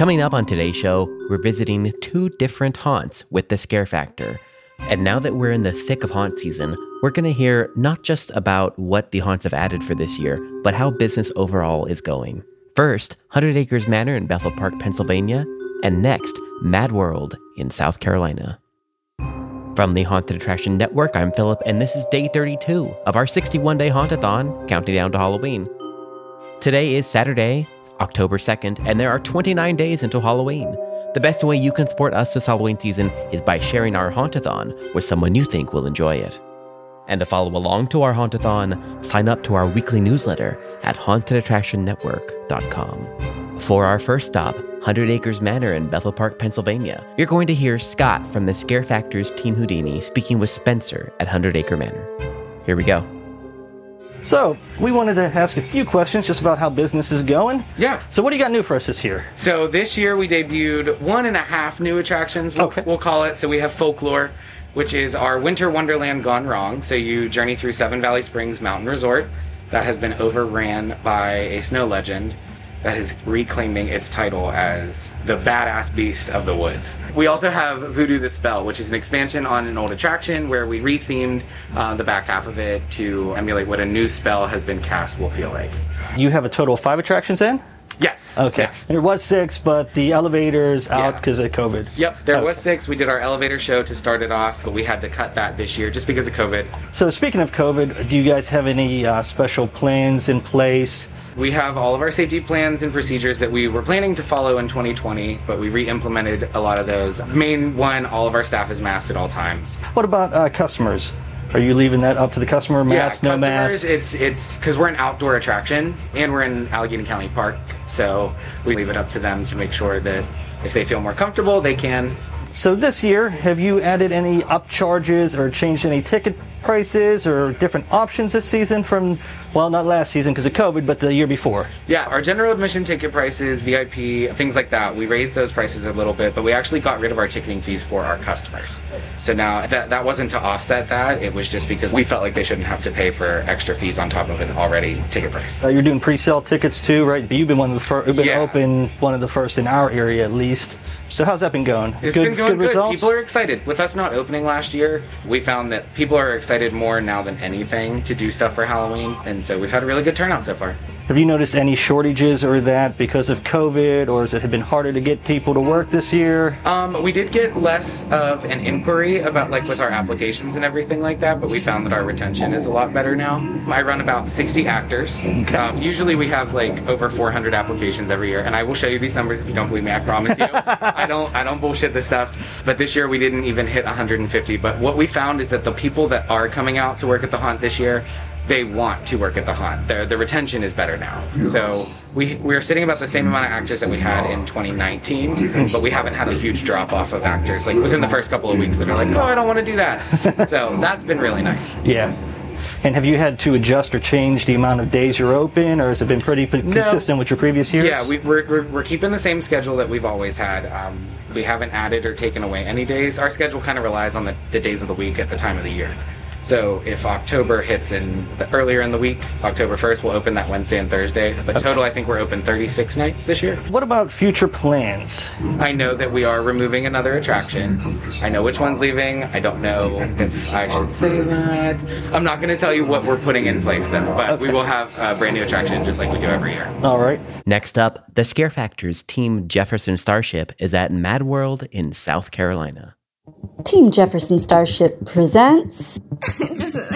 Coming up on today's show, we're visiting two different haunts with the scare factor. And now that we're in the thick of haunt season, we're going to hear not just about what the haunts have added for this year, but how business overall is going. First, 100 Acres Manor in Bethel Park, Pennsylvania, and next, Mad World in South Carolina. From the Haunted Attraction Network, I'm Philip, and this is day 32 of our 61 day Hauntathon, counting down to Halloween. Today is Saturday, October 2nd, and there are 29 days until Halloween. The best way you can support us this Halloween season is by sharing our Hauntathon with someone you think will enjoy it. And to follow along to our Hauntathon, sign up to our weekly newsletter at hauntedattractionnetwork.com. For our first stop, 100 Acres Manor in Bethel Park, Pennsylvania, you're going to hear Scott from the Scare Factors Team Houdini speaking with Spencer at 100 Acre Manor. Here we go. So, we wanted to ask a few questions just about how business is going. Yeah. So, what do you got new for us this year? So this year we debuted one and a half new attractions. We'll, Okay. we'll call it. So we have Folklore, which is our Winter Wonderland gone wrong. So you journey through Seven Valley Springs Mountain Resort that has been overran by a snow legend that is reclaiming its title as the badass beast of the woods. We also have Voodoo the Spell, which is an expansion on an old attraction where we rethemed uh, the back half of it to emulate what a new spell has been cast will feel like. You have a total of five attractions then? Yes. Okay. Yeah. There was six, but the elevator's out Yeah. because of COVID. Yep, there Oh. was six. We did our elevator show to start it off, but we had to cut that this year just because of COVID. So, speaking of COVID, do you guys have any uh, special plans in place? We have all of our safety plans and procedures that we were planning to follow in 2020, but we re-implemented a lot of those. Main one, all of our staff is masked at all times. What about uh, customers? Are you leaving that up to the customer? Mask, yeah, no mask? It's it's because we're an outdoor attraction and we're in Allegheny County Park, so we leave it up to them to make sure that if they feel more comfortable, they can. So, this year, have you added any upcharges or changed any ticket prices or different options this season from, well, not last season because of COVID, but the year before? Yeah, our general admission ticket prices, VIP, things like that, we raised those prices a little bit, but we actually got rid of our ticketing fees for our customers. So now that that wasn't to offset that, it was just because we felt like they shouldn't have to pay for extra fees on top of an already ticket price. Uh, you're doing pre-sale tickets too, right? But you've been one of the first. You've been Yeah. open one of the first in our area at least. So how's that been going? It's good, been going good. results. People are excited. With us not opening last year, we found that people are excited more now than anything to do stuff for Halloween, and so we've had a really good turnout so far. Have you noticed any shortages or that because of COVID, or has it been harder to get people to work this year? Um, we did get less of an inquiry about like with our applications and everything like that, but we found that our retention is a lot better now. I run about 60 actors. Um, usually we have like over 400 applications every year, and I will show you these numbers if you don't believe me. I promise you. I don't. I don't bullshit this stuff. But this year we didn't even hit 150. But what we found is that the people that are coming out to work at the haunt this year they want to work at the haunt. The, the retention is better now. So we we're sitting about the same amount of actors that we had in 2019, but we haven't had a huge drop off of actors like within the first couple of weeks that are like, oh, I don't want to do that. so that's been really nice. Yeah. And have you had to adjust or change the amount of days you're open, or has it been pretty p- consistent with your previous years? Yeah, we, we're, we're, we're keeping the same schedule that we've always had. Um, we haven't added or taken away any days. Our schedule kind of relies on the, the days of the week at the time of the year. So if October hits in the earlier in the week, October 1st, we'll open that Wednesday and Thursday. But total, I think we're open 36 nights this year. What about future plans? I know that we are removing another attraction. I know which one's leaving. I don't know if I should say that. I'm not going to tell you what we're putting in place though, but we will have a brand new attraction just like we do every year. All right. Next up, the Scare Factors Team Jefferson Starship is at Mad World in South Carolina. Team Jefferson Starship presents Just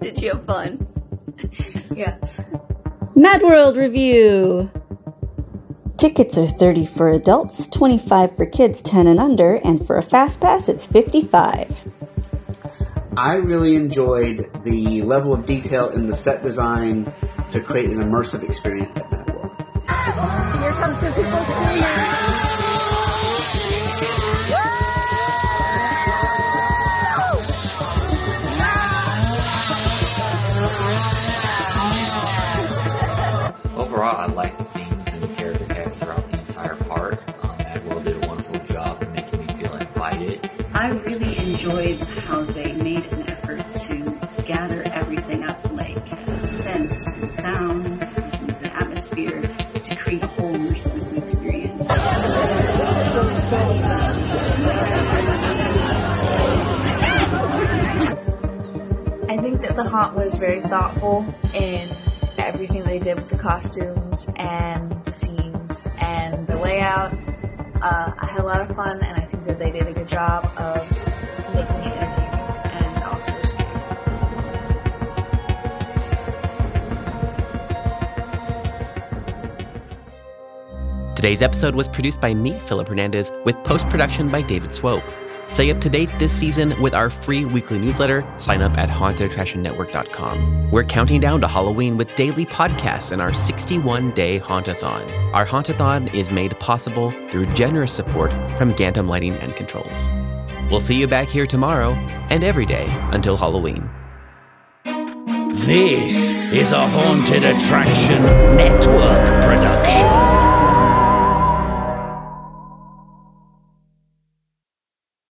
Did you have fun? Yes. Mad World Review. Tickets are 30 for adults, 25 for kids 10 and under, and for a fast pass it's 55. I really enjoyed the level of detail in the set design to create an immersive experience at Mad World. Here comes the people like the themes and character tags throughout the entire park. Um, did a wonderful job of making me feel invited. I really enjoyed how they made an effort to gather everything up, like scents and sounds, and the atmosphere, to create a whole immersive experience. I think that the haunt was very thoughtful and everything they did with the costumes and the scenes and the layout. Uh, I had a lot of fun, and I think that they did a good job of making it entertaining and also scary. Today's episode was produced by me, Philip Hernandez, with post production by David Swope. Stay up to date this season with our free weekly newsletter. Sign up at hauntedattractionnetwork.com. We're counting down to Halloween with daily podcasts and our 61 day Hauntathon. Our Hauntathon is made possible through generous support from Gantom Lighting and Controls. We'll see you back here tomorrow and every day until Halloween. This is a Haunted Attraction Network